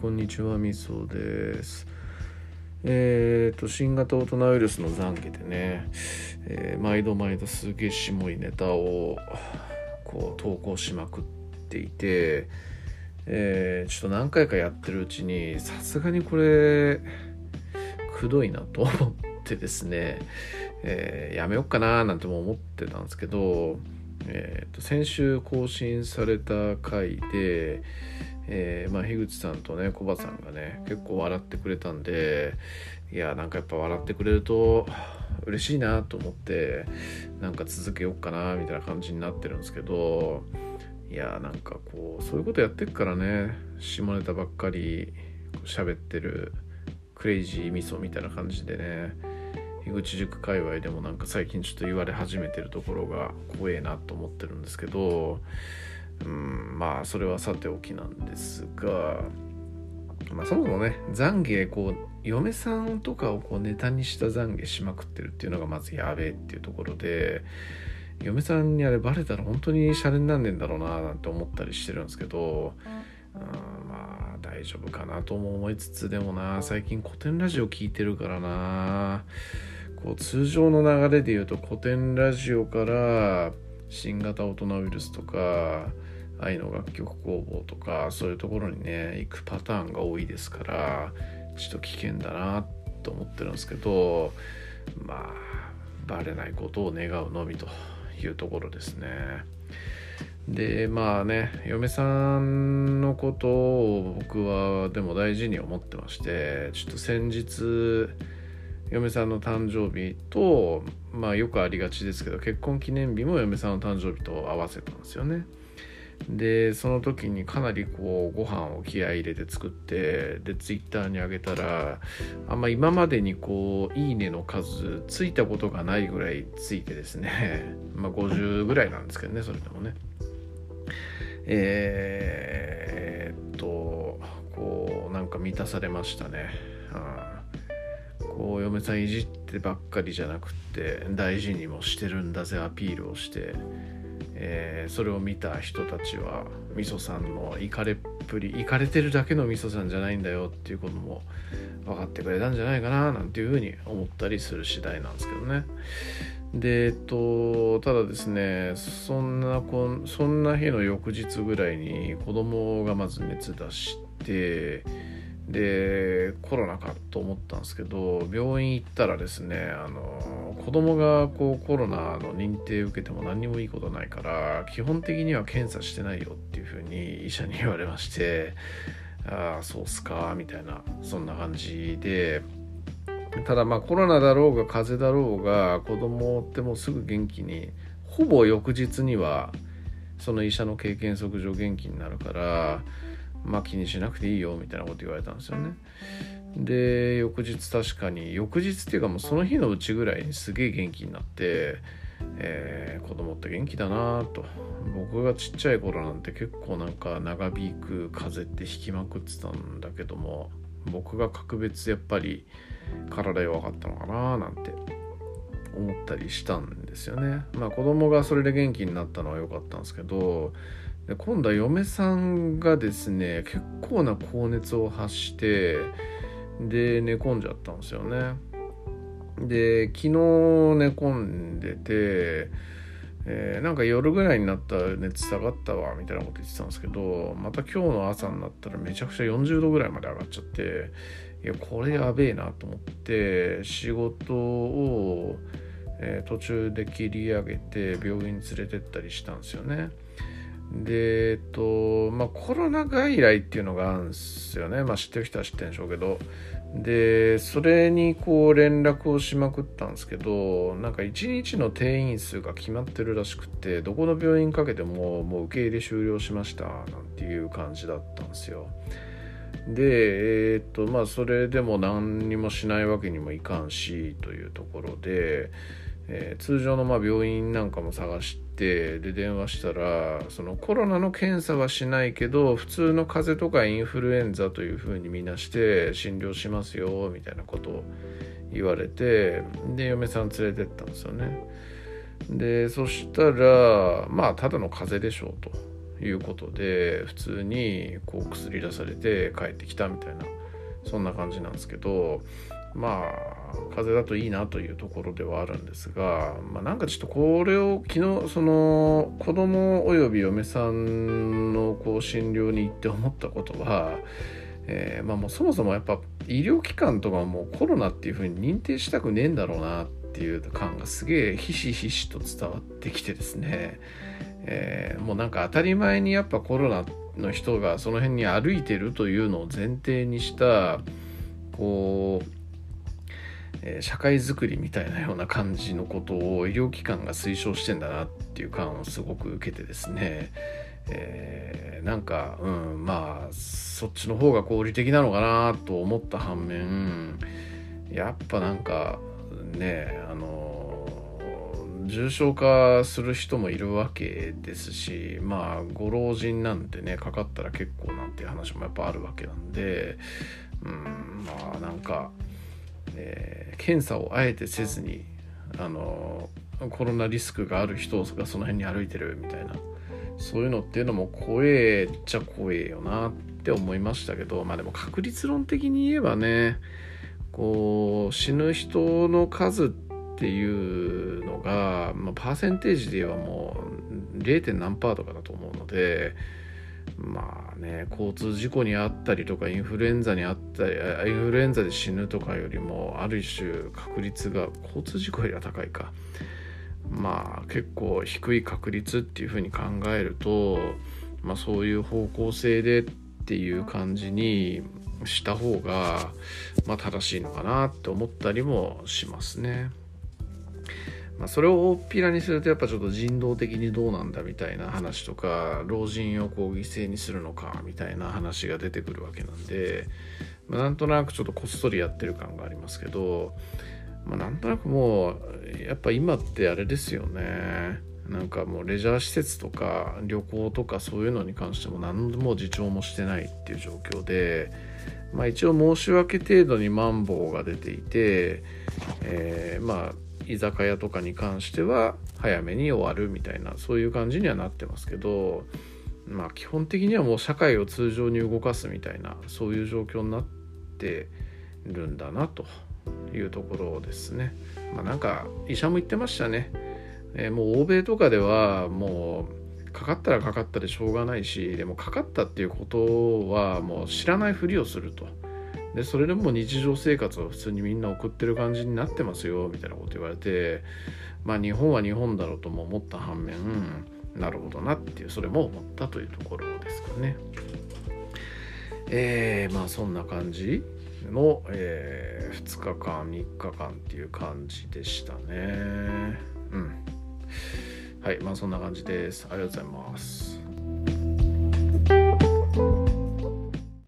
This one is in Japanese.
こんにちは、みそです。えっ、ー、と、新型オトナウイルスの懺悔でね、えー、毎度毎度すげえしもいネタをこう投稿しまくっていて、えー、ちょっと何回かやってるうちに、さすがにこれ、くどいなと思ってですね、えやめよっかななんても思ってたんですけど、えーと、先週更新された回で、えー、まあ、樋口さんとねコバさんがね結構笑ってくれたんでいやなんかやっぱ笑ってくれると嬉しいなと思ってなんか続けようかなみたいな感じになってるんですけどいやなんかこうそういうことやってっからね下ネタばっかり喋ってるクレイジー味噌みたいな感じでね樋口塾界隈でもなんか最近ちょっと言われ始めてるところが怖えなと思ってるんですけどうんまあそれはさておきなんですが、まあ、そもそもね懺悔こう嫁さんとかをこうネタにした懺悔しまくってるっていうのがまずやべえっていうところで嫁さんにあれバレたら本当にシャレになんねんだろうななんて思ったりしてるんですけど、うん、まあ大丈夫かなとも思いつつでもな最近古典ラジオ聞いてるからな。こう通常の流れで言うと古典ラジオから新型大人ウイルスとか愛の楽曲工房とかそういうところにね行くパターンが多いですからちょっと危険だなと思ってるんですけどまあバレないことを願うのみというところですね。でまあね嫁さんのことを僕はでも大事に思ってましてちょっと先日嫁さんの誕生日とまあよくありがちですけど結婚記念日も嫁さんの誕生日と合わせたんですよね。でその時にかなりこうご飯を気合い入れて作ってでツイッターに上げたらあんま今までにこういいねの数ついたことがないぐらいついてですね。まあ50ぐらいなんですけどねそれでもね。えー、っとこうなんか満たされましたね。うんこう嫁さんいじってばっかりじゃなくって大事にもしてるんだぜアピールをして、えー、それを見た人たちはみそさんのいかれっぷりいかれてるだけのみそさんじゃないんだよっていうことも分かってくれたんじゃないかななんていうふうに思ったりする次第なんですけどね。でえっとただですねそんなこんそんな日の翌日ぐらいに子供がまず熱出してでコロナかと思ったんですけど病院行ったらですねあの子供がこうコロナの認定受けても何にもいいことないから基本的には検査してないよっていうふうに医者に言われまして ああそうっすかみたいなそんな感じでただまあコロナだろうが風邪だろうが子供ってもうすぐ元気にほぼ翌日にはその医者の経験則上元気になるからまあ気にしなくていいよみたいなこと言われたんですよね。で翌日確かに翌日っていうかもうその日のうちぐらいにすげえ元気になって、えー、子供って元気だなと僕がちっちゃい頃なんて結構なんか長引く風邪って引きまくってたんだけども僕が格別やっぱり体弱かったのかななんて思ったりしたんですよね。まあ子供がそれで元気になったのは良かったんですけどで今度は嫁さんがですね結構な高熱を発してで寝込んじゃったんですよねで昨日寝込んでて、えー、なんか夜ぐらいになったら熱下がったわみたいなこと言ってたんですけどまた今日の朝になったらめちゃくちゃ40度ぐらいまで上がっちゃっていやこれやべえなと思って仕事を、えー、途中で切り上げて病院に連れてったりしたんですよね。で、えっと、まあ、コロナ外来っていうのがあるんですよね。まあ、知ってる人は知ってるんでしょうけど。で、それにこう連絡をしまくったんですけど、なんか1日の定員数が決まってるらしくて、どこの病院かけてももう受け入れ終了しましたなんていう感じだったんですよ。で、えー、っと、まあ、それでも何にもしないわけにもいかんし、というところで、えー、通常のま病院なんかも探してで電話したらそのコロナの検査はしないけど普通の風邪とかインフルエンザというふうにみなして診療しますよみたいなことを言われてで嫁さん連れてったんですよね。でそしたらまあただの風邪でしょうということで普通にこう薬出されて帰ってきたみたいなそんな感じなんですけどまあ風邪だといいなというところではあるんですが、まあ、なんかちょっとこれを昨日その子供および嫁さんのこう診療に行って思ったことは、えー、まあ、もうそもそもやっぱ医療機関とかもコロナっていうふうに認定したくねえんだろうなっていう感がすげえひしひしと伝わってきてですね、えー、もうなんか当たり前にやっぱコロナの人がその辺に歩いてるというのを前提にしたこうえ社会づくりみたいなような感じのことを医療機関が推奨してんだなっていう感をすごく受けてですね、えー、なんか、うん、まあそっちの方が合理的なのかなと思った反面やっぱなんかねあの重症化する人もいるわけですしまあご老人なんてねかかったら結構なんていう話もやっぱあるわけなんでうんまあなんかえー、検査をあえてせずにあのコロナリスクがある人がその辺に歩いてるみたいなそういうのっていうのも怖えっちゃ怖えよなって思いましたけどまあでも確率論的に言えばねこう死ぬ人の数っていうのが、まあ、パーセンテージで言えばもう 0. 何パーとかだと思うのでまあね交通事故にあったりとかインフルエンザにあったりインフルエンザで死ぬとかよりもある種確率が交通事故よりは高いかまあ結構低い確率っていうふうに考えると、まあ、そういう方向性でっていう感じにした方が、まあ、正しいのかなって思ったりもしますね。まあ、それを大っぴらにするとやっぱちょっと人道的にどうなんだみたいな話とか老人をこう犠牲にするのかみたいな話が出てくるわけなんで、まあ、なんとなくちょっとこっそりやってる感がありますけど、まあ、なんとなくもうやっぱ今ってあれですよね。なんかもうレジャー施設とか旅行とかそういうのに関しても何度も自重もしてないっていう状況で、まあ、一応申し訳程度にマンボウが出ていて、えー、まあ居酒屋とかに関しては早めに終わるみたいなそういう感じにはなってますけどまあ基本的にはもう社会を通常に動かすみたいなそういう状況になってるんだなというところですね。まあ、なんか医者も言ってましたね。えー、もう欧米とかではもうかかったらかかったでしょうがないしでもかかったっていうことはもう知らないふりをすると。でそれでも日常生活を普通にみんな送ってる感じになってますよみたいなこと言われてまあ日本は日本だろうとも思った反面なるほどなっていうそれも思ったというところですかね。えー、まあそんな感じの、えー、2日間3日間っていう感じでしたね。うん。はいまあそんな感じです。ありがとうございます。